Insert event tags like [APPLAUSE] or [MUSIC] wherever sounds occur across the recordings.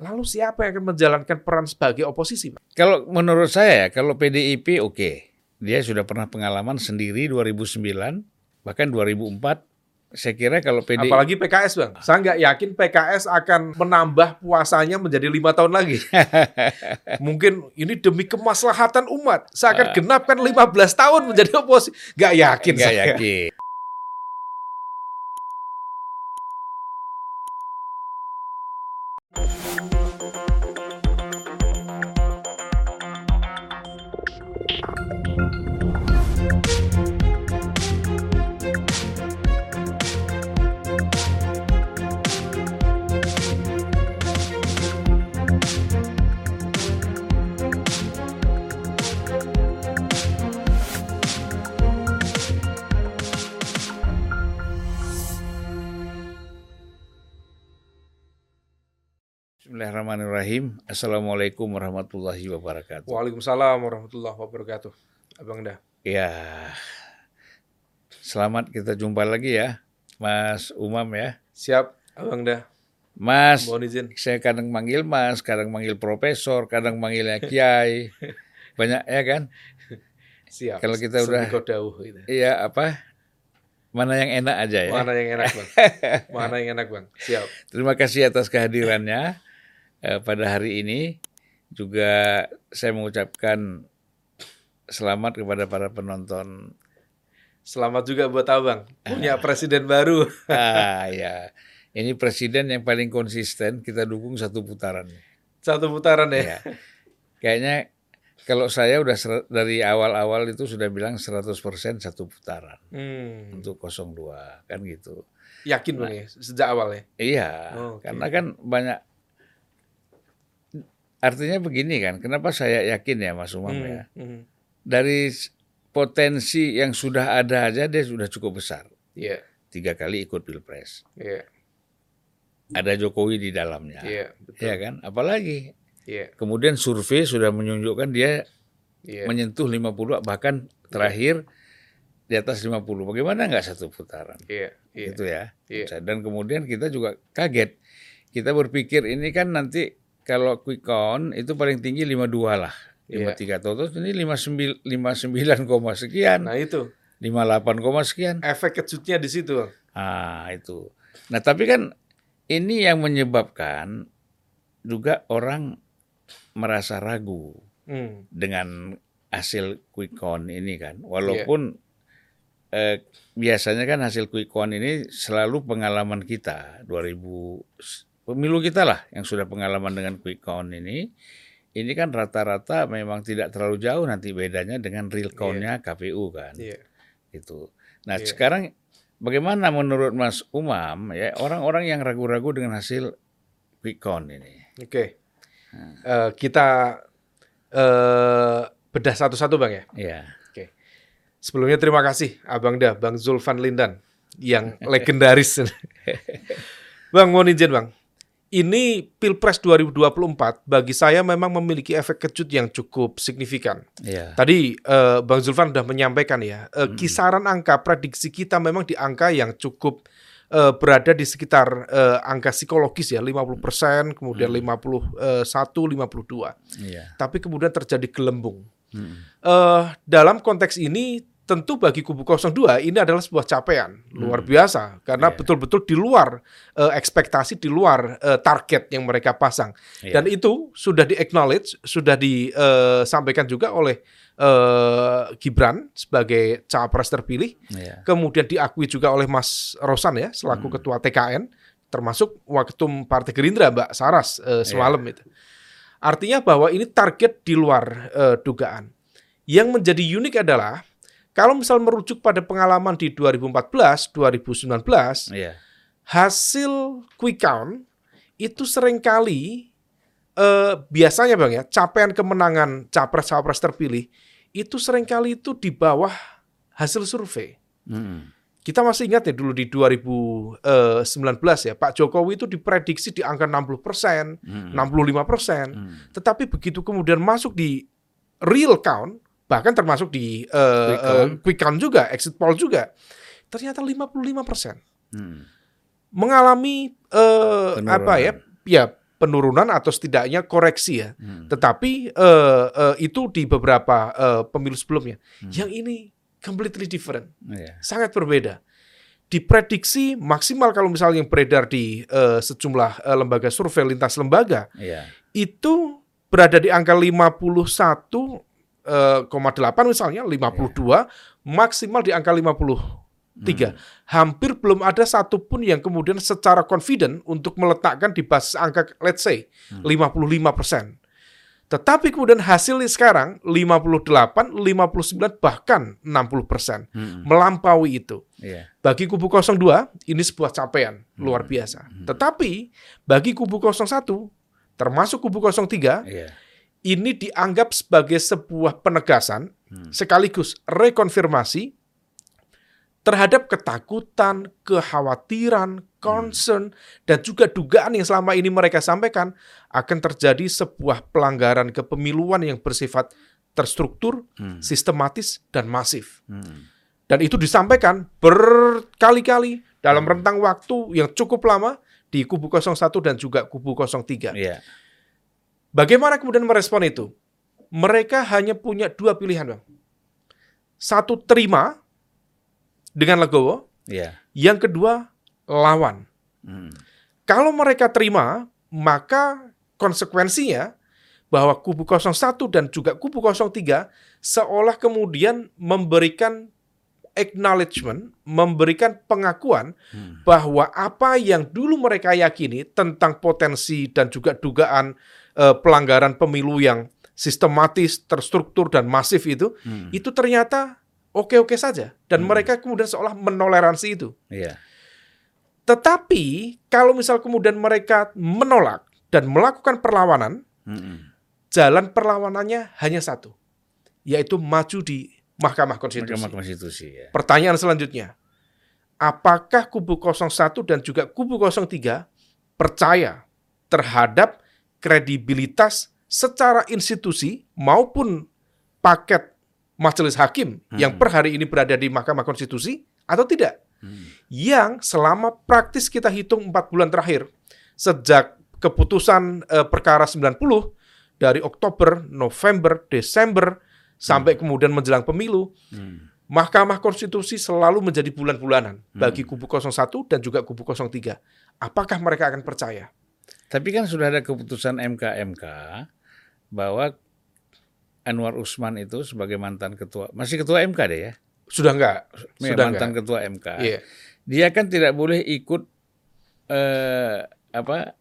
Lalu siapa yang akan menjalankan peran sebagai oposisi? Pak? Kalau menurut saya ya, kalau PDIP oke. Dia sudah pernah pengalaman sendiri 2009, bahkan 2004 saya kira kalau PDIP Apalagi PKS bang, saya nggak yakin PKS akan menambah puasanya menjadi lima tahun lagi. [LAUGHS] Mungkin ini demi kemaslahatan umat, saya akan genapkan 15 tahun menjadi oposisi. Nggak yakin nggak saya. yakin. Assalamualaikum warahmatullahi wabarakatuh. Waalaikumsalam warahmatullahi wabarakatuh. Abang dah. Ya, selamat kita jumpa lagi ya, Mas Umam ya. Siap, abang dah. Mas, Mohon izin. saya kadang manggil Mas, kadang manggil Profesor, kadang manggilnya Kiai. [LAUGHS] Banyak ya kan? Siap. Kalau kita udah- Sedikit dawuh itu. Iya apa? Mana yang enak aja ya. Mana yang enak bang? [LAUGHS] Mana yang enak bang? Siap. Terima kasih atas kehadirannya eh, pada hari ini. Juga saya mengucapkan selamat kepada para penonton. Selamat juga buat abang. Punya presiden baru. [LAUGHS] Ah ya, ini presiden yang paling konsisten. Kita dukung satu putaran. Satu putaran ya. Ya. Kayaknya kalau saya udah ser- dari awal-awal itu sudah bilang 100% satu putaran Hmm. untuk 02 kan gitu. Yakin bang ya? Sejak awal ya? Iya, Oke. karena kan banyak artinya begini kan. Kenapa saya yakin ya Mas Umam Hmm, ya? hmm. Dari potensi yang sudah ada aja dia sudah cukup besar. Iya. Tiga kali ikut pilpres. Iya. Ada Jokowi di dalamnya. Iya. Ya kan? Apalagi Iya. kemudian survei sudah menunjukkan dia Iya. menyentuh 50 bahkan terakhir di atas 50. Bagaimana nggak satu putaran? Iya. Iya. Gitu ya. Iya. Dan kemudian kita juga kaget. Kita berpikir ini kan nanti kalau quick count itu paling tinggi 52 lah. Iya. 53 total ini 59 59 koma sekian, Nah itu 58 koma sekian. efek kejutnya di situ. Ah, itu. Nah, tapi kan ini yang menyebabkan juga orang merasa ragu Hmm. dengan hasil quick count ini kan. Walaupun eh, biasanya kan hasil quick count ini selalu pengalaman kita 2000 pemilu kita lah yang sudah pengalaman dengan quick count ini. Ini kan rata-rata memang tidak terlalu jauh nanti bedanya dengan real count-nya KPU kan. Iya. Gitu. Nah, Iya. sekarang bagaimana menurut Mas Umam ya orang-orang yang ragu-ragu dengan hasil quick count ini? Oke. Eh, kita eh, bedah satu-satu bang ya. Ya. Sebelumnya terima kasih Abang Dah, Bang Zulfan Lindan yang legendaris. [LAUGHS] bang, mohon izin Bang. Ini Pilpres 2024 bagi saya memang memiliki efek kejut yang cukup signifikan. Ya. Tadi eh, Bang Zulfan sudah menyampaikan ya, eh, kisaran angka prediksi kita memang di angka yang cukup eh, berada di sekitar eh, angka psikologis ya, 50%, kemudian 51, 52. Iya. Tapi kemudian terjadi gelembung. Mm. eh dalam konteks ini tentu bagi kubu 02 ini adalah sebuah capaian luar biasa karena Iya. betul-betul di luar eh, ekspektasi di luar eh, target yang mereka pasang Iya. dan itu sudah di acknowledge sudah disampaikan juga oleh eh, Gibran sebagai cawapres terpilih Iya. kemudian diakui juga oleh Mas Rosan ya selaku ketua TKN termasuk waketum Partai Gerindra Mbak Saras eh, semalam itu. Artinya bahwa ini target di luar eh, dugaan. Yang menjadi unik adalah kalau misal merujuk pada pengalaman di 2014, 2019, Iya. hasil quick count itu sering kali eh, biasanya Bang ya, capaian kemenangan capres-capres terpilih itu sering kali itu di bawah hasil survei. Mm. Kita masih ingat ya dulu di 2019 ya, Pak Jokowi itu diprediksi di angka 60 persen, Mm. 65 persen. Mm. Tetapi begitu kemudian masuk di real count, bahkan termasuk di eh, Quick eh, count. quick count juga, exit poll juga, ternyata 55 persen Mm. mengalami Penurunan. apa ya, ya penurunan atau setidaknya koreksi ya. Hmm. Tetapi eh, eh, itu di beberapa eh, pemilu sebelumnya. Hmm. Yang ini completely different, Iya. sangat berbeda. Diprediksi maksimal kalau misalnya yang beredar di eh, sejumlah eh, lembaga survei lintas lembaga Iya. itu berada di angka 51,8 misalnya, 52 maksimal di angka 53. Hampir belum ada satupun yang kemudian secara confident untuk meletakkan di basis angka let's say 55%. Tetapi kemudian hasilnya sekarang 58, 59 bahkan 60%. Hmm. Melampaui itu. Iya. Bagi kubu 02 ini sebuah capaian luar biasa. Tetapi bagi kubu 01 termasuk kubu 03 Iya. Ini dianggap sebagai sebuah penegasan sekaligus rekonfirmasi terhadap ketakutan, kekhawatiran, concern dan juga dugaan yang selama ini mereka sampaikan akan terjadi sebuah pelanggaran kepemiluan yang bersifat terstruktur, Hmm. sistematis dan masif. Hmm. Dan itu disampaikan berkali-kali dalam rentang waktu yang cukup lama di kubu 01 dan juga kubu 03. Iya. Bagaimana kemudian merespon itu? Mereka hanya punya dua pilihan, Bang. Satu, terima dengan legowo. Iya. Yang kedua, lawan. Hmm. Kalau mereka terima, maka konsekuensinya bahwa kubu 01 dan juga kubu 03 seolah kemudian memberikan acknowledgement, memberikan pengakuan Hmm. bahwa apa yang dulu mereka yakini tentang potensi dan juga dugaan eh, pelanggaran pemilu yang sistematis, terstruktur dan masif itu, Hmm. itu ternyata oke-oke saja dan mereka kemudian seolah menoleransi itu. Iya. Tetapi kalau misal kemudian mereka menolak dan melakukan perlawanan, Hmm. jalan perlawanannya hanya satu, yaitu maju di Mahkamah Konstitusi. Mahkamah Konstitusi ya. Pertanyaan selanjutnya, apakah kubu 01 dan juga kubu 03 percaya terhadap kredibilitas secara institusi maupun paket majelis hakim yang per hari ini berada di Mahkamah Konstitusi atau tidak? Hmm. Yang selama praktis kita hitung 4 bulan terakhir sejak keputusan eh, perkara 90 dari Oktober, November, Desember sampai kemudian menjelang pemilu Hmm. Mahkamah Konstitusi selalu menjadi bulan-bulanan bagi kubu 01 dan juga kubu 03. Apakah mereka akan percaya? Tapi kan sudah ada keputusan MK-MK bahwa Anwar Usman itu sebagai mantan ketua, masih ketua MK deh ya, Sudah enggak? Ya, Sudah mantan enggak? ketua MK. Iya. Dia kan tidak boleh ikut eh, apa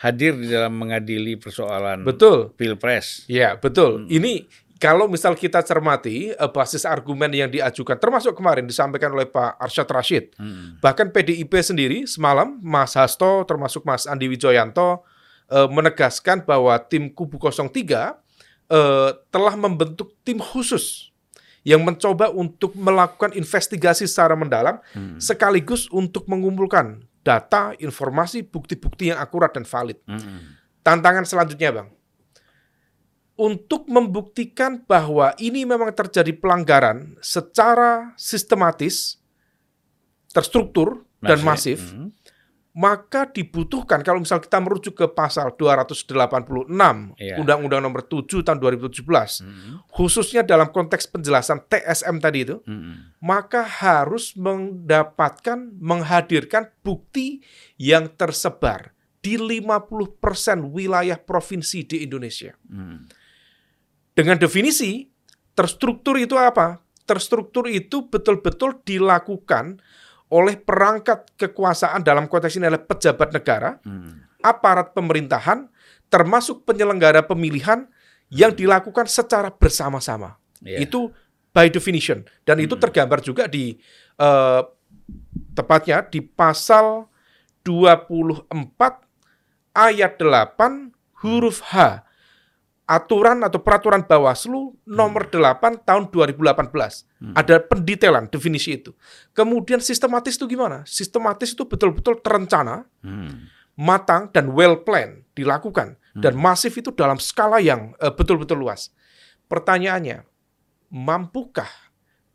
hadir di dalam mengadili persoalan Betul. pilpres. Iya, betul. Ini kalau misal kita cermati eh, basis argumen yang diajukan termasuk kemarin disampaikan oleh Pak Arsyad Rashid. Hmm. Bahkan PDIP sendiri semalam Mas Hasto termasuk Mas Andi Wijoyanto eh, menegaskan bahwa tim kubu 03 eh, telah membentuk tim khusus yang mencoba untuk melakukan investigasi secara mendalam Hmm. sekaligus untuk mengumpulkan data, informasi, bukti-bukti yang akurat dan valid. Hmm. Tantangan selanjutnya, Bang. Untuk membuktikan bahwa ini memang terjadi pelanggaran secara sistematis, terstruktur dan masif, Hmm. maka dibutuhkan kalau misal kita merujuk ke pasal 286 Iya. Undang-Undang Nomor 7 tahun 2017, Hmm. khususnya dalam konteks penjelasan TSM tadi itu, Hmm. maka harus mendapatkan menghadirkan bukti yang tersebar di 50% wilayah provinsi di Indonesia. Hmm. Dengan definisi terstruktur itu apa? Terstruktur itu betul-betul dilakukan oleh perangkat kekuasaan dalam konteks ini adalah pejabat negara, Hmm. aparat pemerintahan, termasuk penyelenggara pemilihan yang dilakukan secara bersama-sama. Iya. Itu by definition dan itu tergambar juga di eh, tepatnya di pasal 24 ayat 8 huruf H aturan atau peraturan Bawaslu nomor 8 tahun 2018. Ada pendetailan definisi itu. Kemudian sistematis itu gimana? Sistematis itu betul-betul terencana, Hmm. matang dan well plan dilakukan dan masif itu dalam skala yang eh, betul-betul luas. Pertanyaannya, mampukah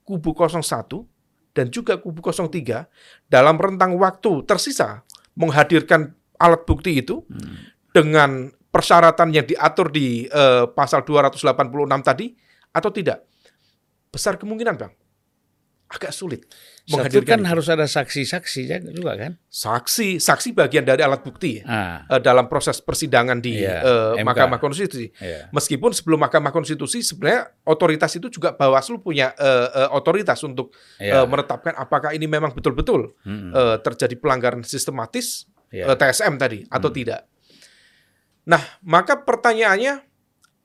kubu 01 dan juga kubu 03 dalam rentang waktu tersisa menghadirkan alat bukti itu dengan persyaratan yang diatur di uh, pasal 286 tadi atau tidak? Besar kemungkinan, Bang. Agak sulit Satu kan itu. harus ada saksi-saksi juga kan? Saksi, saksi bagian dari alat bukti ah. uh, dalam proses persidangan di yeah, iya, uh, Mahkamah Konstitusi. Yeah. Meskipun sebelum Mahkamah Konstitusi sebenarnya otoritas itu juga Bawaslu punya uh, uh, otoritas untuk yeah. uh, menetapkan apakah ini memang betul-betul -hmm. uh, terjadi pelanggaran sistematis yeah. uh, TSM tadi atau hmm. tidak. Nah, maka pertanyaannya,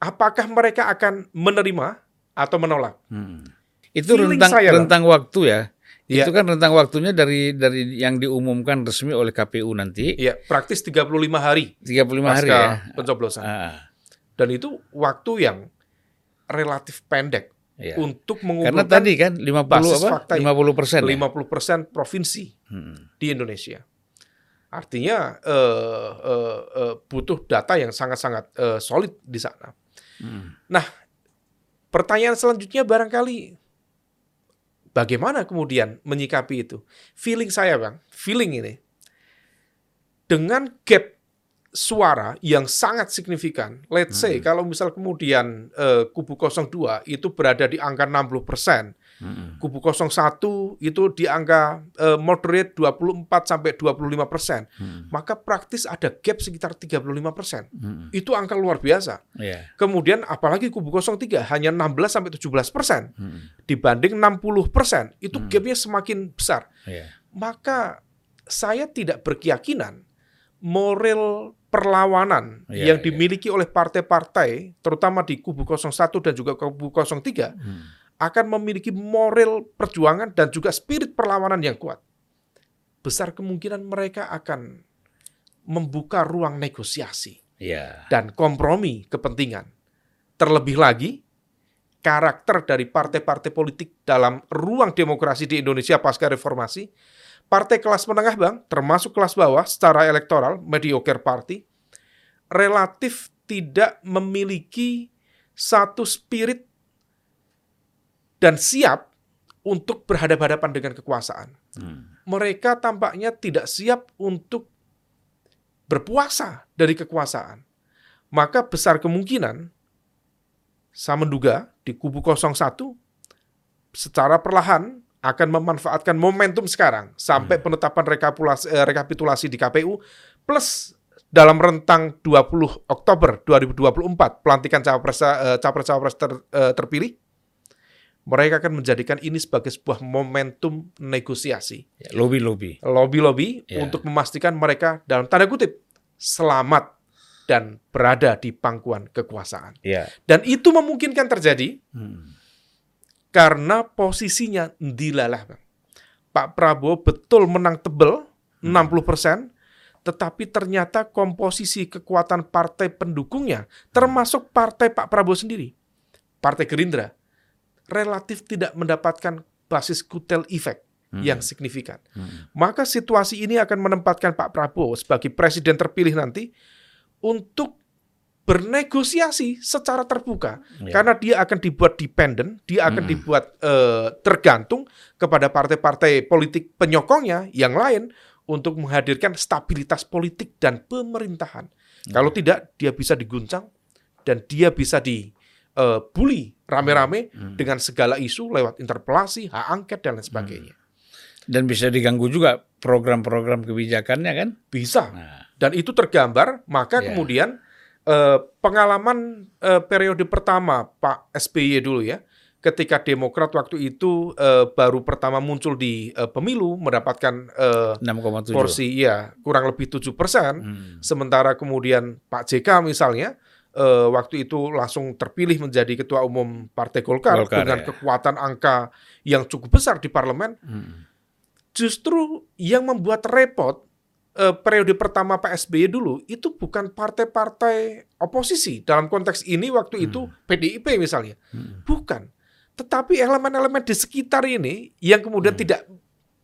apakah mereka akan menerima atau menolak? Hmm. Itu Feeling rentang saya, rentang waktu ya. Ya. Itu kan rentang waktunya dari dari yang diumumkan resmi oleh KPU nanti. Iya, praktis 35 hari. 35 hari ya. Pencoblosan. Ah. Dan itu waktu yang relatif pendek ya. untuk mengumpulkan Karena tadi kan 50 basis apa? Fakta 50 persen. 50 ya? persen provinsi hmm. di Indonesia. Artinya uh, uh, uh, butuh data yang sangat-sangat uh, solid di sana. Hmm. Nah, pertanyaan selanjutnya barangkali bagaimana kemudian menyikapi itu? Feeling saya, Bang, feeling ini dengan gap suara yang sangat signifikan. Let's say hmm. kalau misal kemudian uh, kubu 02 itu berada di angka 60 persen, Hmm. Kubu 01 itu di angka uh, moderate 24 sampai 25 persen. Hmm. Maka praktis ada gap sekitar 35 persen. Hmm. Itu angka luar biasa. Yeah. Kemudian apalagi kubu 03 hanya 16 sampai 17 persen. Hmm. Dibanding 60 persen. Itu hmm. gapnya semakin besar. Yeah. Maka saya tidak berkeyakinan moral perlawanan yeah, yang iya. dimiliki yeah. oleh partai-partai, terutama di kubu 01 dan juga kubu 03, hmm akan memiliki moral perjuangan dan juga spirit perlawanan yang kuat. Besar kemungkinan mereka akan membuka ruang negosiasi yeah. dan kompromi kepentingan. Terlebih lagi, karakter dari partai-partai politik dalam ruang demokrasi di Indonesia pasca reformasi, partai kelas menengah bang, termasuk kelas bawah secara elektoral, mediocre party, relatif tidak memiliki satu spirit dan siap untuk berhadapan-hadapan dengan kekuasaan. Hmm. Mereka tampaknya tidak siap untuk berpuasa dari kekuasaan. Maka besar kemungkinan saya menduga di kubu 01 secara perlahan akan memanfaatkan momentum sekarang sampai hmm. penetapan rekapitulasi, eh, rekapitulasi di KPU plus dalam rentang 20 Oktober 2024 pelantikan capres eh, capres ter, eh, terpilih mereka akan menjadikan ini sebagai sebuah momentum negosiasi. Ya, lobby-lobby. Lobby-lobby ya. untuk memastikan mereka dalam tanda kutip selamat dan berada di pangkuan kekuasaan. Ya. Dan itu memungkinkan terjadi hmm. karena posisinya dilalah. Pak Prabowo betul menang tebel hmm. 60 persen, tetapi ternyata komposisi kekuatan partai pendukungnya, termasuk partai Pak Prabowo sendiri, Partai Gerindra, relatif tidak mendapatkan basis kutel efek hmm. yang signifikan. Hmm. Maka situasi ini akan menempatkan Pak Prabowo sebagai presiden terpilih nanti untuk bernegosiasi secara terbuka ya. karena dia akan dibuat dependen, dia akan hmm. dibuat uh, tergantung kepada partai-partai politik penyokongnya yang lain untuk menghadirkan stabilitas politik dan pemerintahan. Ya. Kalau tidak, dia bisa diguncang dan dia bisa di uh, bully rame-rame hmm. dengan segala isu lewat interpelasi, hak angket dan lain hmm. sebagainya. Dan bisa diganggu juga program-program kebijakannya kan? Bisa. Nah. Dan itu tergambar, maka yeah. kemudian uh, pengalaman uh, periode pertama Pak SBY dulu ya, ketika Demokrat waktu itu uh, baru pertama muncul di uh, pemilu mendapatkan uh, 6,7 porsi ya kurang lebih tujuh persen, hmm. sementara kemudian Pak JK misalnya uh, waktu itu langsung terpilih menjadi ketua umum Partai Golkar, Golkar dengan ya. kekuatan angka yang cukup besar di parlemen. Hmm. Justru yang membuat repot uh, periode pertama Pak SBY dulu itu bukan partai-partai oposisi dalam konteks ini waktu hmm. itu PDIP misalnya, hmm. bukan. Tetapi elemen-elemen di sekitar ini yang kemudian hmm. tidak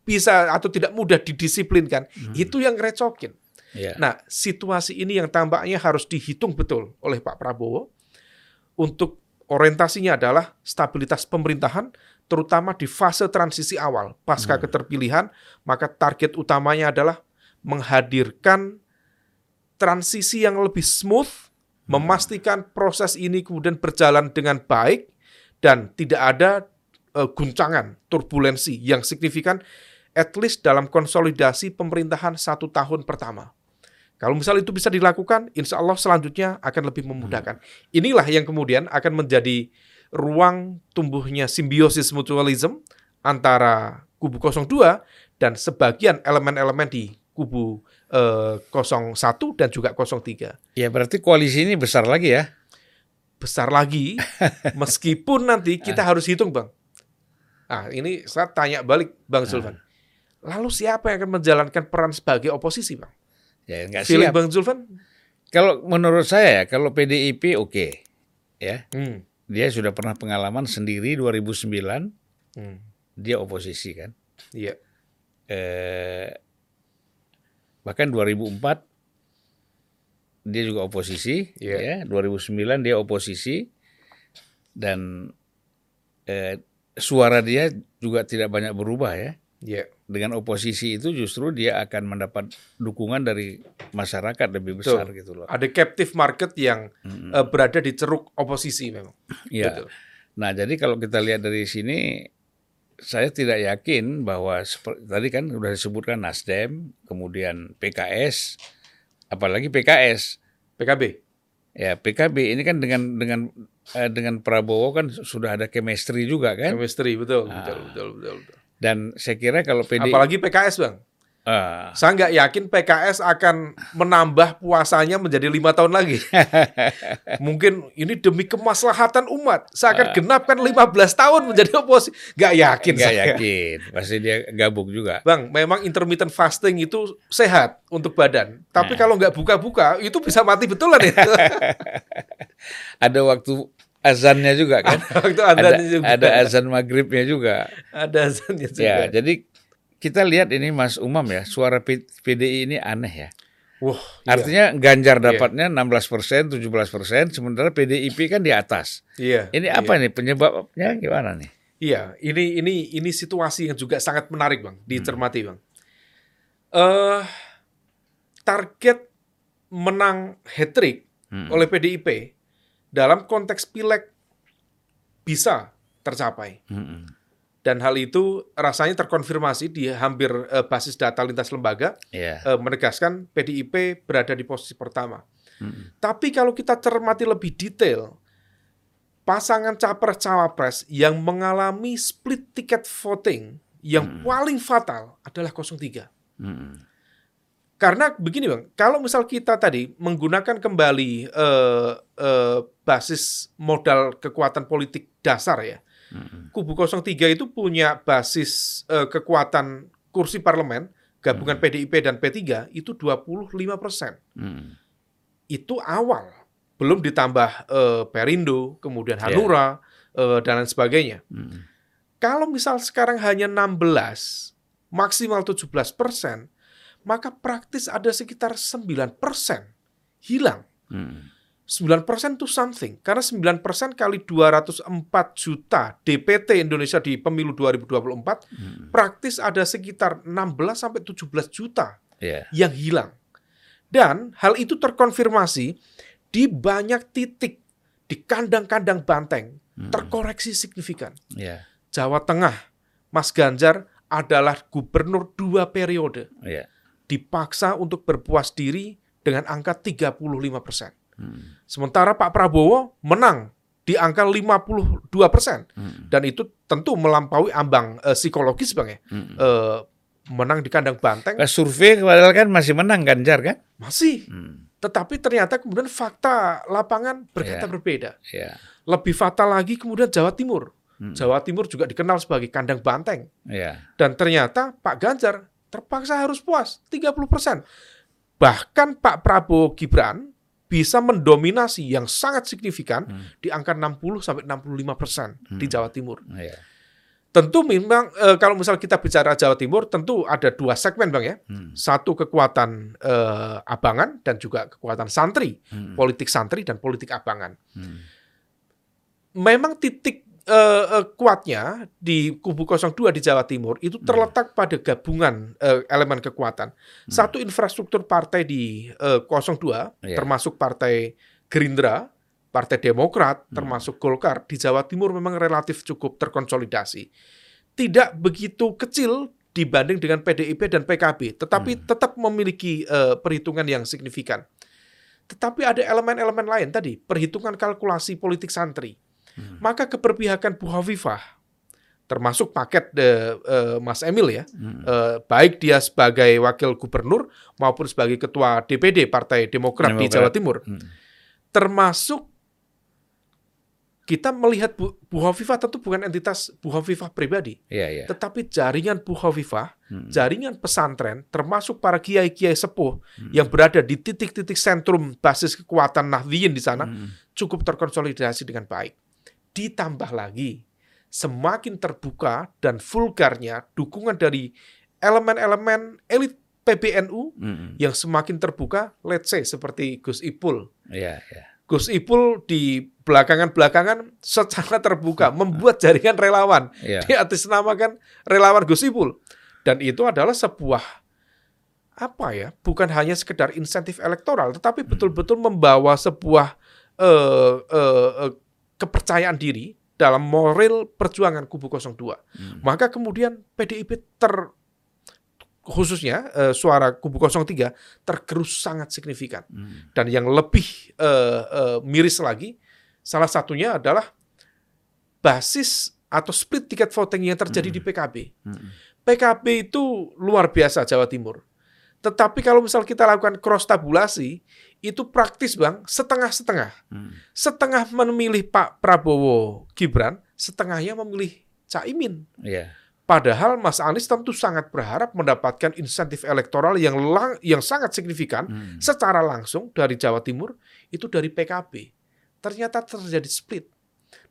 bisa atau tidak mudah didisiplinkan, hmm. itu yang recokin. Yeah. Nah, situasi ini yang tampaknya harus dihitung betul oleh Pak Prabowo untuk orientasinya adalah stabilitas pemerintahan terutama di fase transisi awal pasca hmm. keterpilihan, maka target utamanya adalah menghadirkan transisi yang lebih smooth, memastikan proses ini kemudian berjalan dengan baik dan tidak ada uh, guncangan, turbulensi yang signifikan at least dalam konsolidasi pemerintahan satu tahun pertama. Kalau misal itu bisa dilakukan, insya Allah selanjutnya akan lebih memudahkan. Inilah yang kemudian akan menjadi ruang tumbuhnya simbiosis mutualism antara kubu 02 dan sebagian elemen-elemen di kubu eh, 01 dan juga 03. Ya berarti koalisi ini besar lagi ya? Besar lagi, [LAUGHS] meskipun nanti kita harus hitung bang. Nah ini saya tanya balik bang Zulfan. Lalu siapa yang akan menjalankan peran sebagai oposisi bang? Ya Feeling siap. bang Zulfan? Kalau menurut saya ya, kalau PDIP oke, ya Hmm. dia sudah pernah pengalaman sendiri 2009 Hmm. dia oposisi kan. Iya. Eh, bahkan 2004 dia juga oposisi, Iya. ya 2009 dia oposisi dan eh, suara dia juga tidak banyak berubah ya. Iya. Dengan oposisi itu justru dia akan mendapat dukungan dari masyarakat lebih Betul. besar gitu loh. Ada captive market yang eh, berada di ceruk oposisi memang. Iya. Betul. Nah, jadi kalau kita lihat dari sini, saya tidak yakin bahwa tadi kan sudah disebutkan Nasdem, kemudian PKS, apalagi PKS. PKB. Ya, PKB ini kan dengan dengan eh, dengan Prabowo kan sudah ada chemistry juga kan. Chemistry betul, Ah. betul, betul, betul, betul. Dan saya kira kalau PD Apalagi PKS bang. Ah, Saya nggak yakin PKS akan menambah puasanya menjadi lima tahun lagi. [LAUGHS] Mungkin ini demi kemaslahatan umat. Saya akan genapkan 15 tahun menjadi oposisi. Nggak yakin nggak saya. yakin, pasti dia gabung juga. Bang, memang intermittent fasting itu sehat untuk badan. Tapi Nah. kalau nggak buka-buka, itu bisa mati betulan ya. [LAUGHS] Ada waktu azannya juga kan. [LAUGHS] Waktu ada, juga. ada azan maghribnya juga. Ada azannya juga. Ya, jadi kita lihat ini Mas Umam ya, suara PDI ini aneh ya. Wah, iya. Artinya Ganjar Iya. dapatnya 16 persen, 17 persen, sementara PDIP kan di atas. Iya. Ini apa nih penyebabnya gimana nih? Iya, ini ini ini situasi yang juga sangat menarik, Bang, Hmm. dicermati, Bang. Eh target menang hat-trick Hmm. oleh PDIP dalam konteks pileg bisa tercapai. Mm-mm. Dan hal itu rasanya terkonfirmasi di hampir eh, basis data lintas lembaga Iya. eh, menegaskan PDIP berada di posisi pertama. Mm-mm. Tapi kalau kita cermati lebih detail, pasangan capres-cawapres yang mengalami split ticket voting yang paling fatal adalah 03. Mm-mm. Karena begini bang, kalau misal kita tadi menggunakan kembali eh, eh, basis modal kekuatan politik dasar ya, Mm-mm. kubu 03 itu punya basis eh, kekuatan kursi parlemen gabungan PDIP dan P3 itu 25 persen. Mm-mm. itu awal belum ditambah eh, Perindo kemudian Ya. Hanura eh, dan lain sebagainya Mm-mm. kalau misal sekarang hanya 16 maksimal 17 persen maka praktis ada sekitar 9 persen hilang Mm-mm. 9 persen itu something karena 9 persen kali 204 juta DPT Indonesia di pemilu 2024 Mm-mm. praktis ada sekitar 16 sampai 17 juta Iya. yang hilang. Dan hal itu terkonfirmasi di banyak titik di kandang-kandang banteng Mm-mm. terkoreksi signifikan. Iya. Jawa Tengah, Mas Ganjar adalah gubernur dua periode, Iya. Dipaksa untuk berpuas diri dengan angka 35 persen. Mm-mm. Sementara Pak Prabowo menang di angka 52 persen. Mm-mm. Dan itu tentu melampaui ambang eh, psikologis Bang ya. Mm-mm. Eh, menang di kandang banteng Pas survei padahal kan masih menang Ganjar kan? masih Mm. Tetapi ternyata kemudian fakta lapangan berkata Iya. berbeda. Iya. Lebih fatal lagi kemudian Jawa Timur. Mm. Jawa Timur juga dikenal sebagai kandang banteng. Iya. Dan ternyata Pak Ganjar terpaksa harus puas 30%. Bahkan Pak Prabowo Gibran bisa mendominasi yang sangat signifikan Hmm. di angka 60 sampai 65 persen di Hmm. Jawa Timur. Iya. Tentu memang eh, kalau misal kita bicara Jawa Timur tentu ada dua segmen bang ya. Mm. Satu kekuatan eh, abangan dan juga kekuatan santri Mm. politik santri dan politik abangan. Mm. Memang titik eh, eh, kuatnya di kubu 02 di Jawa Timur itu Hmm. terletak pada gabungan eh, elemen kekuatan. Satu infrastruktur partai di eh, 02 Iya. termasuk partai Gerindra, Partai Demokrat, Hmm. termasuk Golkar di Jawa Timur memang relatif cukup terkonsolidasi. Tidak begitu kecil dibanding dengan PDIP dan PKB, tetapi Hmm. tetap memiliki eh, perhitungan yang signifikan. Tetapi ada elemen-elemen lain tadi, perhitungan kalkulasi politik santri. Hmm. Maka keberpihakan Bu Hovifah, termasuk paket eh, eh, Mas Emil ya, Hmm. eh, baik dia sebagai wakil gubernur maupun sebagai ketua DPD Partai Demokrat, di Demokrat. Jawa Timur, Hmm. termasuk kita melihat Bu, Bu Hovifah tentu bukan entitas Bu Hovifah pribadi, Iya, iya. tetapi jaringan Bu Hovifah, Hmm. jaringan pesantren, termasuk para kiai-kiai sepuh Hmm. yang berada di titik-titik sentrum basis kekuatan Nahdliyin di sana, Hmm. cukup terkonsolidasi dengan baik. Ditambah lagi, semakin terbuka dan vulgarnya dukungan dari elemen-elemen elit PBNU Hmm. yang semakin terbuka, let's say seperti Gus Ipul. Iya, iya. Gus Ipul di belakangan-belakangan secara terbuka membuat jaringan relawan. Iya. Dia atasnamakan relawan Gus Ipul. Dan itu adalah sebuah apa ya? Bukan hanya sekedar insentif elektoral, tetapi betul-betul membawa sebuah eh, eh, kepercayaan diri dalam moral perjuangan kubu 02. Hmm. Maka kemudian PDIP ter khususnya eh, suara kubu 03 tergerus sangat signifikan. Hmm. Dan yang lebih eh, eh, miris lagi, salah satunya adalah basis atau split ticket voting yang terjadi di PKB. Hmm. PKB itu luar biasa Jawa Timur. Tetapi kalau misal kita lakukan cross tabulasi, itu praktis bang, setengah-setengah. Hmm. Setengah memilih Pak Prabowo Gibran, setengahnya memilih Caimin. Iya. Padahal Mas Anies tentu sangat berharap mendapatkan insentif elektoral yang lang- yang sangat signifikan Hmm. secara langsung dari Jawa Timur itu dari PKB. Ternyata terjadi split.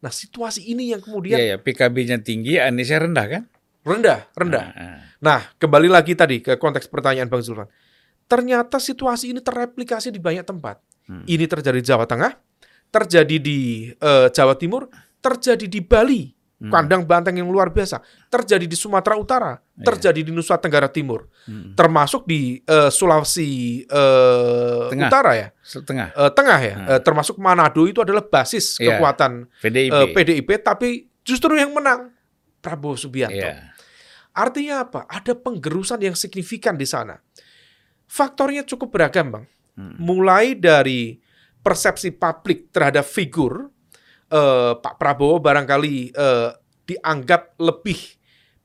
Nah, situasi ini yang kemudian Iya, ya. PKB-nya tinggi, Aniesnya rendah kan? Rendah, rendah. Ah, ah. Nah, kembali lagi tadi ke konteks pertanyaan Bang Zulfan. Ternyata situasi ini terreplikasi di banyak tempat. Hmm. Ini terjadi di Jawa Tengah, terjadi di eh, Jawa Timur, terjadi di Bali, Hmm. kandang banteng yang luar biasa, terjadi di Sumatera Utara, Iya. terjadi di Nusa Tenggara Timur, Hmm. termasuk di eh, Sulawesi eh, Tengah. Utara ya, Setengah. Eh, tengah ya, Hmm. Eh, termasuk Manado itu adalah basis Iya. kekuatan PDIP. eh, PDIP, tapi justru yang menang Prabowo Subianto. Iya. Artinya apa? Ada penggerusan yang signifikan di sana. Faktornya cukup beragam, Bang. Hmm. Mulai dari persepsi publik terhadap figur eh, Pak Prabowo barangkali eh, dianggap lebih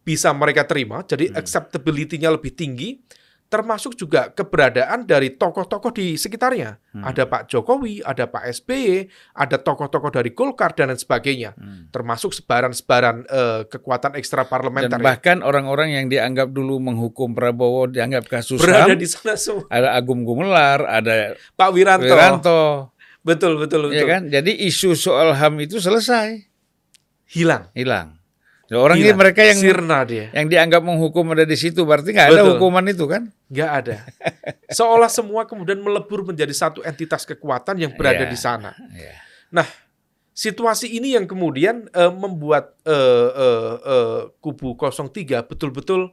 bisa mereka terima, jadi Hmm. acceptability-nya lebih tinggi, termasuk juga keberadaan dari tokoh-tokoh di sekitarnya. Hmm. Ada Pak Jokowi, ada Pak SBY, ada tokoh-tokoh dari Golkar dan lain sebagainya, Hmm. termasuk sebaran-sebaran eh, kekuatan ekstra Dan parlementer. ya. bahkan orang-orang yang dianggap dulu menghukum Prabowo dianggap kasus berada HAM, di sana semua. ada Agung Gumelar, ada Pak Wiranto. Wiranto, Betul, betul, ya betul. kan? Jadi isu soal HAM itu selesai, Hilang. hilang. Orang ini mereka yang sirna dia. yang dianggap menghukum ada di situ, berarti nggak ada hukuman itu kan? Nggak ada. Seolah semua kemudian melebur menjadi satu entitas kekuatan yang berada Iya. di sana. Iya. Nah, situasi ini yang kemudian eh, membuat eh, eh, eh, kubu 03 betul-betul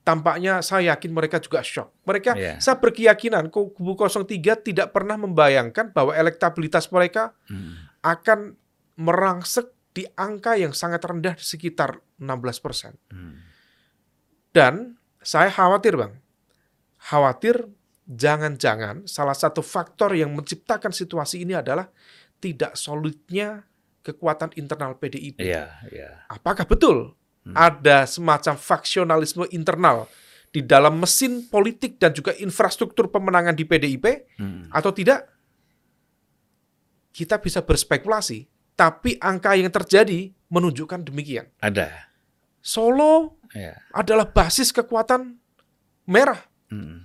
tampaknya saya yakin mereka juga shock. Mereka Iya. saya berkeyakinan kubu 03 tidak pernah membayangkan bahwa elektabilitas mereka Hmm. akan merangsek di angka yang sangat rendah di sekitar 16 persen. Hmm. Dan saya khawatir bang, khawatir jangan-jangan salah satu faktor yang menciptakan situasi ini adalah tidak solidnya kekuatan internal PDIP. Iya, iya. Apakah betul Hmm. ada semacam faksionalisme internal di dalam mesin politik dan juga infrastruktur pemenangan di PDIP Hmm. atau tidak? Kita bisa berspekulasi, tapi angka yang terjadi menunjukkan demikian. Ada. Solo Ya. adalah basis kekuatan merah. Hmm.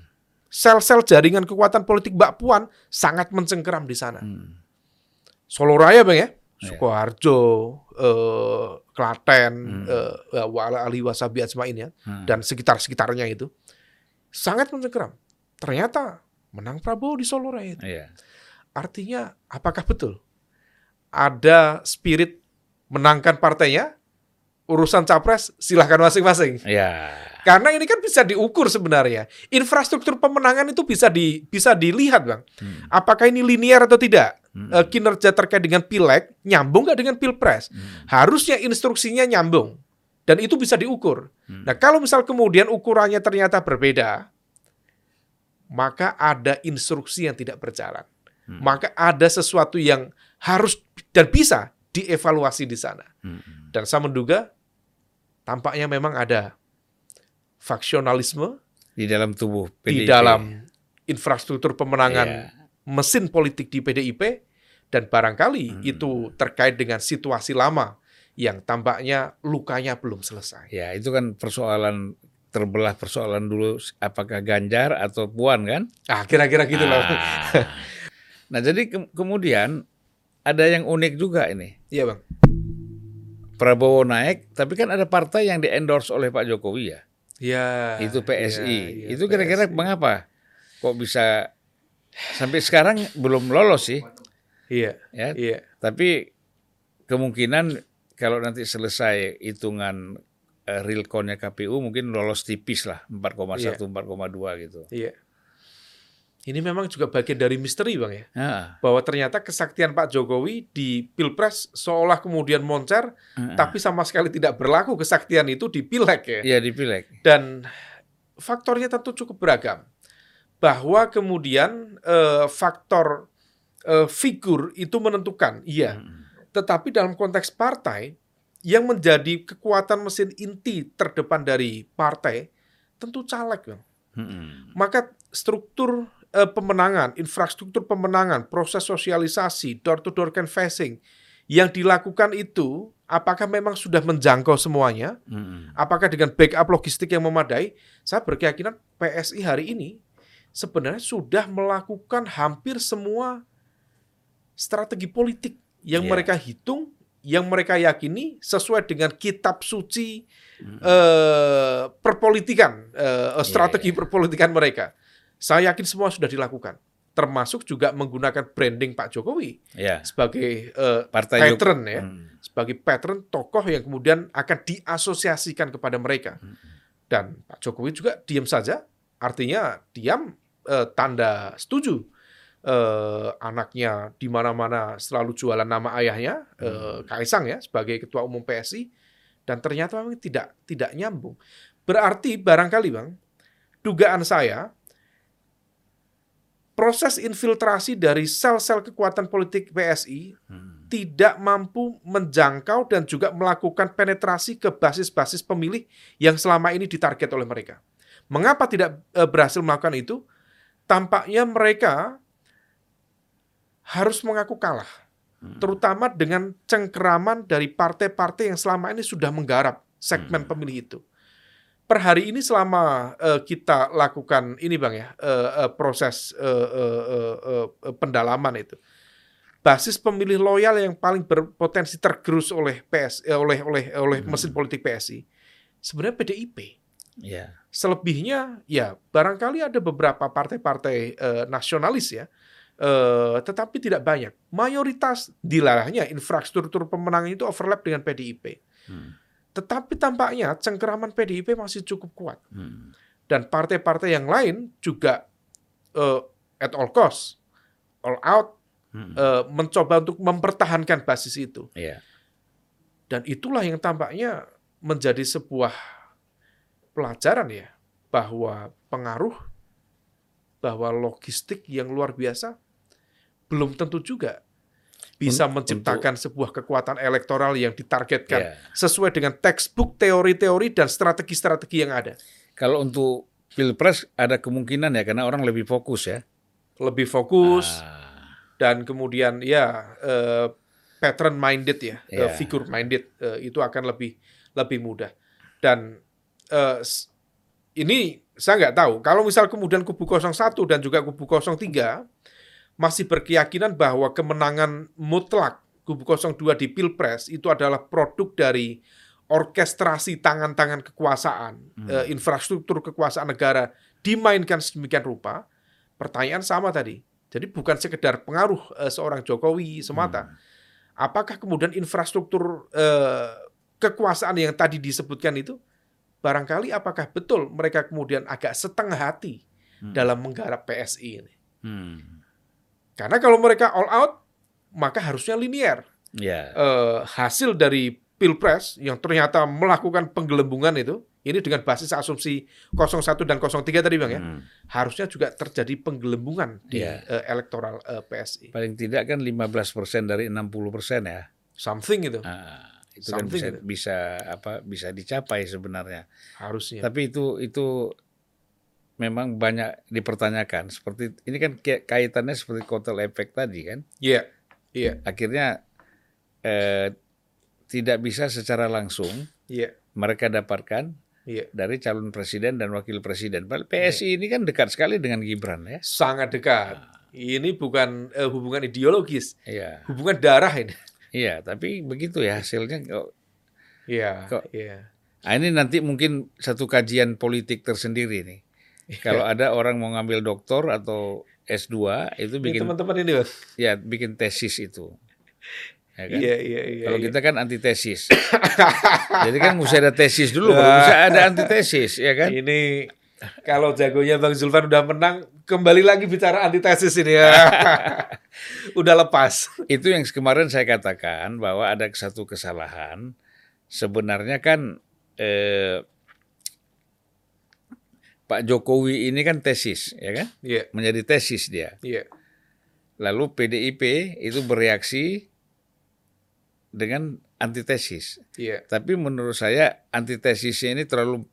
Sel-sel jaringan kekuatan politik Mbak Puan sangat mencengkeram di sana. Hmm. Solo Raya, Bang ya. Iya. Sukoharjo, eh, Klaten, Hmm. eh, Wala Ali Wasabi Ajmain ya, Hmm. dan sekitar-sekitarnya itu sangat mencengkeram. Ternyata menang Prabowo di Solo Raya. itu. Iya. Artinya apakah betul ada spirit menangkan partainya, urusan capres silahkan masing-masing. Ya. Karena ini kan bisa diukur sebenarnya. Infrastruktur pemenangan itu bisa di bisa dilihat, Bang. Hmm. Apakah ini linear atau tidak? Hmm. Eh, kinerja terkait dengan pileg nyambung nggak dengan pilpres? Hmm. Harusnya instruksinya nyambung. Dan itu bisa diukur. Hmm. Nah, kalau misal kemudian ukurannya ternyata berbeda, maka ada instruksi yang tidak berjalan. Hmm. Maka ada sesuatu yang harus dan bisa dievaluasi di sana. Hmm. Dan saya menduga tampaknya memang ada faksionalisme Di dalam tubuh di PDIP. dalam infrastruktur pemenangan Iya. mesin politik di PDIP dan barangkali Hmm. itu terkait dengan situasi lama yang tampaknya lukanya belum selesai. Ya, itu kan persoalan terbelah persoalan dulu apakah Ganjar atau Puan kan? Ah, kira-kira gitu loh. Ah. [LAUGHS] Nah, jadi ke- kemudian ada yang unik juga ini. Iya, Bang. Prabowo naik, tapi kan ada partai yang di-endorse oleh Pak Jokowi ya. Iya. itu PSI. iya, iya, itu kira-kira mengapa? Kok bisa sampai sekarang belum lolos sih? Iya. Ya, Iya. tapi kemungkinan kalau nanti selesai hitungan eh, real count-nya KPU mungkin lolos tipis lah 4,1 4,2 gitu. Iya. Ini memang juga bagian dari misteri, Bang ya. Ah, Bahwa ternyata kesaktian Pak Jokowi di Pilpres seolah kemudian moncer, ah, tapi sama sekali tidak berlaku kesaktian itu di Pileg ya. Iya di pileg. Dan faktornya tentu cukup beragam. Bahwa kemudian eh, faktor eh, figur itu menentukan, iya. Mm. Tetapi dalam konteks partai, yang menjadi kekuatan mesin inti terdepan dari partai, tentu caleg. Bang. Mm-mm. Maka struktur eh, pemenangan, infrastruktur pemenangan, proses sosialisasi, door-to-door canvassing yang dilakukan itu, apakah memang sudah menjangkau semuanya? Mm-mm. Apakah dengan backup logistik yang memadai? Saya berkeyakinan PSI hari ini sebenarnya sudah melakukan hampir semua strategi politik yang Iya. mereka hitung, yang mereka yakini sesuai dengan kitab suci Mm-mm. eh, perpolitikan, eh, strategi Iya. perpolitikan mereka. Saya yakin semua sudah dilakukan, termasuk juga menggunakan branding Pak Jokowi Ya, sebagai eh, partai patron ya Mm. sebagai patron tokoh yang kemudian akan diasosiasikan kepada mereka. Dan Pak Jokowi juga diam saja, artinya diam eh, tanda setuju. Eh, anaknya di mana-mana selalu jualan nama ayahnya, eh, Kaisang ya sebagai ketua umum PSI dan ternyata memang tidak tidak nyambung. Berarti barangkali Bang, dugaan saya proses infiltrasi dari sel-sel kekuatan politik PSI Mm. tidak mampu menjangkau dan juga melakukan penetrasi ke basis-basis pemilih yang selama ini ditarget oleh mereka. Mengapa tidak eh, berhasil melakukan itu? Tampaknya mereka harus mengaku kalah, terutama dengan cengkeraman dari partai-partai yang selama ini sudah menggarap segmen pemilih itu. Per hari ini selama eh, kita lakukan ini bang ya eh, eh, proses eh, eh, eh, eh, pendalaman itu, basis pemilih loyal yang paling berpotensi tergerus oleh PS eh, oleh oleh oleh mesin politik PSI sebenarnya PDIP. Ya. Selebihnya ya barangkali ada beberapa partai-partai eh, nasionalis ya, eh, tetapi tidak banyak. Mayoritas dilarahnya infrastruktur pemenangan itu overlap dengan PDIP. Mm. Tetapi tampaknya cengkeraman PDIP masih cukup kuat Mm. dan partai-partai yang lain juga eh, at all cost, all out Mm. eh, mencoba untuk mempertahankan basis itu. Ya. Dan itulah yang tampaknya menjadi sebuah pelajaran ya bahwa pengaruh bahwa logistik yang luar biasa belum tentu juga bisa menciptakan sebuah kekuatan elektoral yang ditargetkan Ya. sesuai dengan textbook teori-teori dan strategi-strategi yang ada. Kalau untuk pilpres ada kemungkinan ya karena orang lebih fokus ya. Lebih fokus Ah, dan kemudian ya eh, pattern minded ya, eh, Ya. figure minded eh, itu akan lebih lebih mudah. Dan s- ini saya nggak tahu kalau misal kemudian kubu 01 dan juga kubu 03 masih berkeyakinan bahwa kemenangan mutlak kubu 02 di Pilpres itu adalah produk dari orkestrasi tangan-tangan kekuasaan, eh, infrastruktur kekuasaan negara dimainkan sedemikian rupa. Pertanyaan sama tadi. Jadi bukan sekedar pengaruh eh, seorang Jokowi semata. apakah kemudian infrastruktur eh, kekuasaan yang tadi disebutkan itu barangkali apakah betul mereka kemudian agak setengah hati hmm. dalam menggarap PSI ini? Hmm. Karena kalau mereka all out, maka harusnya linear. Yeah. Ya. Uh, hasil dari pilpres yang ternyata melakukan penggelembungan itu, ini dengan basis asumsi 01 dan 03 tadi bang ya, hmm. harusnya juga terjadi penggelembungan di yeah. Ya. uh, elektoral uh, PSI. Paling tidak kan 15 persen dari 60 persen ya. Something itu. Uh itu kan bisa gitu. bisa apa bisa dicapai sebenarnya harusnya tapi itu itu memang banyak dipertanyakan seperti ini kan kaitannya seperti kotel efek tadi kan iya yeah. iya yeah. akhirnya eh, tidak bisa secara langsung yeah. mereka dapatkan yeah. dari calon presiden dan wakil presiden PSI yeah. ini kan dekat sekali dengan Gibran ya sangat dekat nah. ini bukan uh, hubungan ideologis yeah. hubungan darah ini Iya, tapi begitu ya hasilnya kok. Iya. Kok. Iya. Nah, ini nanti mungkin satu kajian politik tersendiri nih. [LAUGHS] Kalau ada orang mau ngambil doktor atau S2 itu bikin teman-teman ini, Bos. Ya, bikin tesis itu. Ya kan? Iya, iya, iya. Kalau iya. kita kan antitesis. [COUGHS] Jadi kan mesti ada tesis dulu, nah. bisa ada antitesis, ya kan? Ini kalau jagonya Bang Zulfan udah menang, kembali lagi bicara antitesis ini ya. [LAUGHS] udah lepas. Itu yang kemarin saya katakan bahwa ada satu kesalahan. Sebenarnya kan eh, Pak Jokowi ini kan tesis, ya kan? Yeah. Menjadi tesis dia. Yeah. Lalu PDIP itu bereaksi dengan antitesis. Yeah. Tapi menurut saya antitesisnya ini terlalu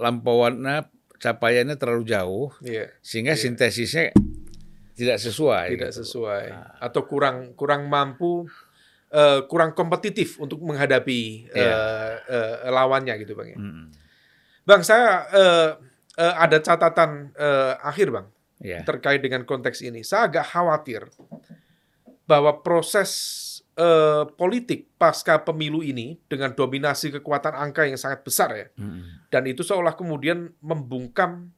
lampauannya capaiannya terlalu jauh, yeah. sehingga yeah. sintesisnya tidak sesuai. Tidak gitu. sesuai, nah. atau kurang kurang mampu, uh, kurang kompetitif untuk menghadapi yeah. Iya. uh, uh, lawannya gitu bang. Ya. Hmm. Bang, saya uh, uh, ada catatan uh, akhir bang yeah. terkait dengan konteks ini. Saya agak khawatir bahwa proses uh, politik pasca pemilu ini dengan dominasi kekuatan angka yang sangat besar ya, hmm. dan itu seolah kemudian membungkam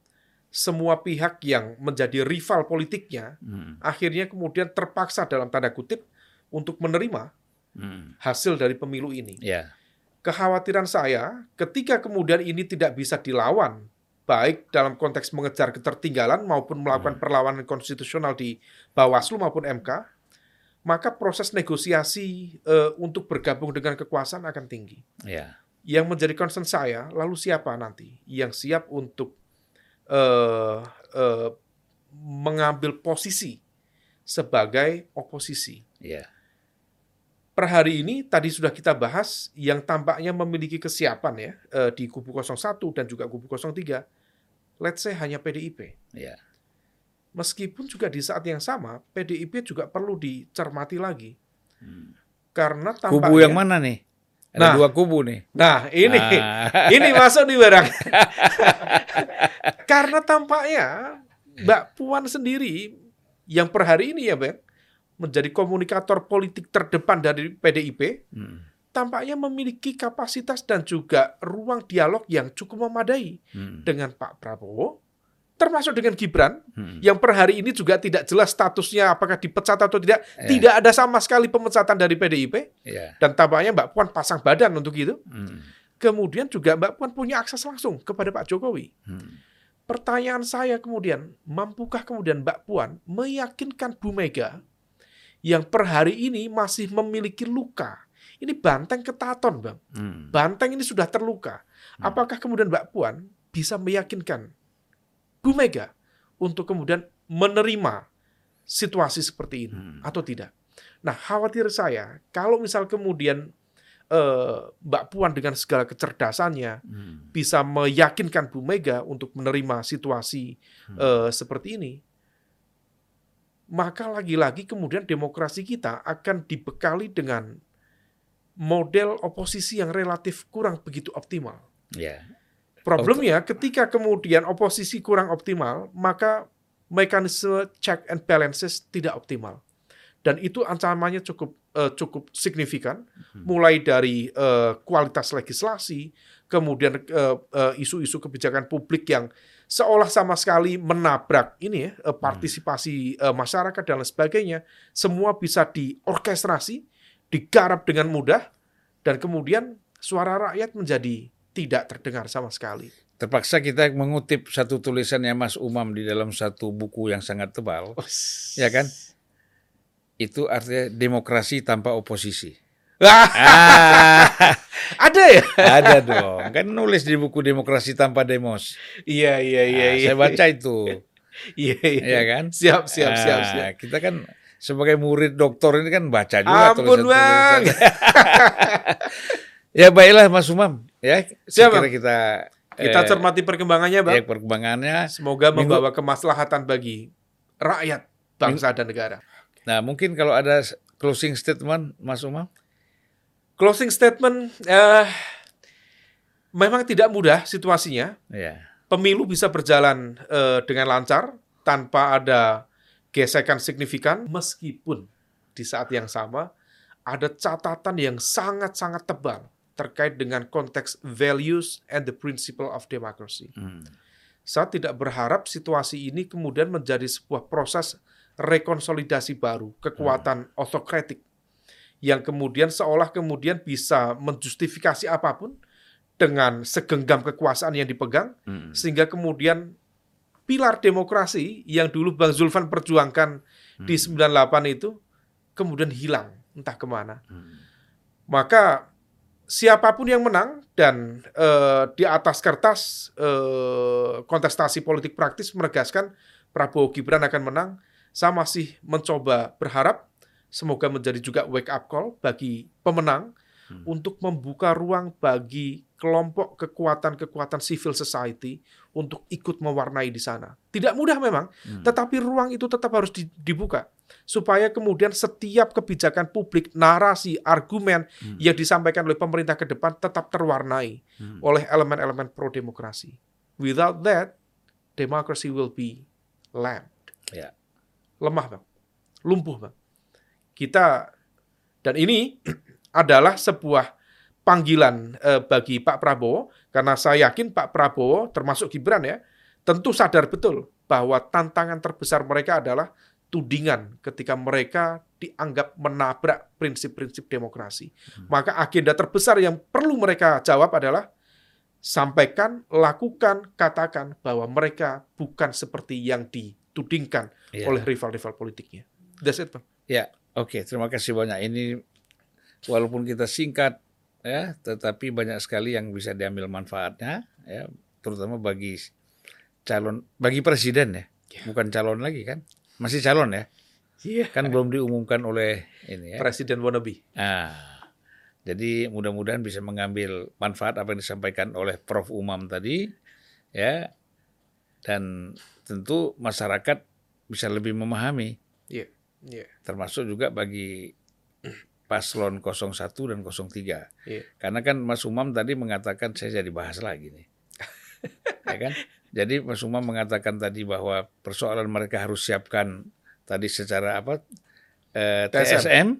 semua pihak yang menjadi rival politiknya, hmm. akhirnya kemudian terpaksa dalam tanda kutip untuk menerima hmm. hasil dari pemilu ini. Yeah. Kekhawatiran saya ketika kemudian ini tidak bisa dilawan, baik dalam konteks mengejar ketertinggalan maupun melakukan hmm. perlawanan konstitusional di Bawaslu maupun MK, maka proses negosiasi uh, untuk bergabung dengan kekuasaan akan tinggi. Yeah. Yang menjadi concern saya, lalu siapa nanti yang siap untuk uh, uh, mengambil posisi sebagai oposisi? Yeah. Per hari ini tadi sudah kita bahas yang tampaknya memiliki kesiapan ya uh, di kubu 01 dan juga kubu 03. Let's say hanya PDIP. Yeah Meskipun juga di saat yang sama PDIP juga perlu dicermati lagi. Hmm. Karena tampaknya kubu yang mana nih? Ada nah, dua kubu nih. Nah, ini ah. [LAUGHS] ini masuk di barang. [LAUGHS] Karena tampaknya Mbak Puan sendiri yang per hari ini ya, Bang, menjadi komunikator politik terdepan dari PDIP, hmm. Tampaknya memiliki kapasitas dan juga ruang dialog yang cukup memadai hmm. dengan Pak Prabowo termasuk dengan Gibran hmm. yang per hari ini juga tidak jelas statusnya apakah dipecat atau tidak yeah. tidak ada sama sekali pemecatan dari PDIP yeah. dan tampaknya Mbak Puan pasang badan untuk itu hmm. kemudian juga Mbak Puan punya akses langsung kepada Pak Jokowi hmm. pertanyaan saya kemudian mampukah kemudian Mbak Puan meyakinkan Bu Mega yang per hari ini masih memiliki luka ini banteng ketaton bang hmm. banteng ini sudah terluka hmm. apakah kemudian Mbak Puan bisa meyakinkan Bu Mega untuk kemudian menerima situasi seperti ini hmm. atau tidak. Nah, khawatir saya kalau misal kemudian uh, Mbak Puan dengan segala kecerdasannya hmm. bisa meyakinkan Bu Mega untuk menerima situasi hmm. uh, seperti ini, maka lagi-lagi kemudian demokrasi kita akan dibekali dengan model oposisi yang relatif kurang begitu optimal. Yeah. Problemnya ketika kemudian oposisi kurang optimal, maka mekanisme check and balances tidak optimal. Dan itu ancamannya cukup uh, cukup signifikan, hmm. mulai dari uh, kualitas legislasi, kemudian isu uh, isu-isu kebijakan publik yang seolah sama sekali menabrak ini ya partisipasi uh, masyarakat dan lain sebagainya, semua bisa diorkestrasi digarap dengan mudah dan kemudian suara rakyat menjadi tidak terdengar sama sekali. Terpaksa kita mengutip satu tulisannya Mas Umam di dalam satu buku yang sangat tebal, ya kan? Itu artinya demokrasi tanpa oposisi. ah, [LAUGHS] ada ya? Ada dong. Kan nulis di buku Demokrasi Tanpa Demos. Iya, iya, iya. Nah, iya. saya baca itu. [LAUGHS] Iya, iya. Iya kan? Siap, siap, siap, Nah, siap. Kita kan sebagai murid doktor ini kan baca juga Ampun, Bang. [LAUGHS] ya baiklah Mas Umam, ya. Siap, Bang. kita Kita eh, cermati perkembangannya, Bang. ya, perkembangannya. Semoga Minggu- membawa kemaslahatan bagi rakyat, bangsa, dan negara. Nah, mungkin kalau ada closing statement Mas Umam. Closing statement, eh, memang tidak mudah situasinya. Ya. Pemilu bisa berjalan eh, dengan lancar tanpa ada gesekan signifikan, meskipun di saat yang sama ada catatan yang sangat-sangat tebal terkait dengan konteks values and the principle of democracy. Hmm. Saya tidak berharap situasi ini kemudian menjadi sebuah proses rekonsolidasi baru, kekuatan otokratik yang kemudian seolah kemudian bisa menjustifikasi apa pun dengan segenggam kekuasaan yang dipegang Hmm. sehingga kemudian pilar demokrasi yang dulu Bang Zulfan perjuangkan di 98 itu kemudian hilang entah ke mana. Hmm. Maka siapa pun yang menang dan eh, di atas kertas eh, kontestasi politik praktis menegaskan Prabowo Gibran akan menang, saya masih mencoba berharap semoga menjadi juga wake up call bagi pemenang Hmm. untuk membuka ruang bagi kelompok kekuatan-kekuatan civil society untuk ikut mewarnai di sana. Tidak mudah memang, Hmm. tetapi ruang itu tetap harus di- dibuka supaya kemudian setiap kebijakan publik, narasi, argumen Hmm. yang disampaikan oleh pemerintah ke depan tetap terwarnai Hmm. oleh elemen-elemen pro demokrasi. Without that, democracy will be lamb. Ya. Lemah, Bang. Lumpuh, Bang. Kita dan ini [CLEARS THROAT] adalah sebuah panggilan eh, bagi Pak Prabowo karena saya yakin Pak Prabowo termasuk Gibran ya, tentu sadar betul bahwa tantangan terbesar mereka adalah tudingan ketika mereka dianggap menabrak prinsip-prinsip demokrasi. Maka agenda terbesar yang perlu mereka jawab adalah sampaikan, lakukan, katakan bahwa mereka bukan seperti yang ditudingkan Ya. oleh rival-rival politiknya. That's it, Bang. Ya, oke. Terima kasih banyak. Ini walaupun kita singkat, ya, tetapi banyak sekali yang bisa diambil manfaatnya, ya, terutama bagi calon, bagi presiden ya, Ya. bukan calon lagi kan, masih calon ya, Iya. kan belum diumumkan oleh ini ya. Presiden wannabe. Nah, jadi mudah-mudahan bisa mengambil manfaat apa yang disampaikan oleh Prof. Umam tadi, ya, dan tentu masyarakat bisa lebih memahami Iya. Iya. termasuk juga bagi paslon 01 dan 03. Iya. Karena kan Mas Umam tadi mengatakan saya jadi bahas lagi nih. [LAUGHS] ya kan? Jadi Mas Umam mengatakan tadi bahwa persoalan mereka harus siapkan tadi secara apa eh, TSM.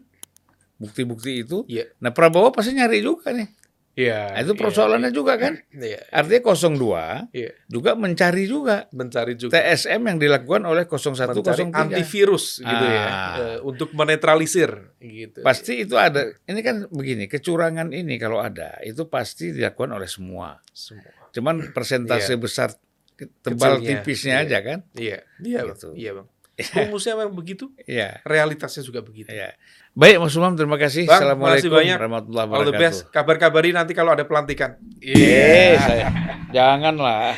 Bukti-bukti itu. Iya. Nah Prabowo pasti nyari juga nih. Iya. Nah, itu persoalannya juga kan. Iya. Artinya 02 Iya. juga mencari juga Mencari juga TSM yang dilakukan oleh 01 mencari 03. antivirus gitu ya Ah. eh, untuk menetralisir gitu. Pasti itu ada. Ini kan begini, kecurangan ini kalau ada itu pasti dilakukan oleh semua. semua. Cuman persentase Iya. besar tebal Kecilnya, tipisnya iya. aja kan? Iya. Iya, Bang. Gitu. Iya, Bang. Rumusnya memang begitu, Iya. realitasnya juga begitu. Iya. Baik Mas Umam, terima kasih. Bang, Assalamualaikum banyak. warahmatullahi All the wabarakatuh. best. Kabar-kabari nanti kalau ada pelantikan. Eh, saya janganlah.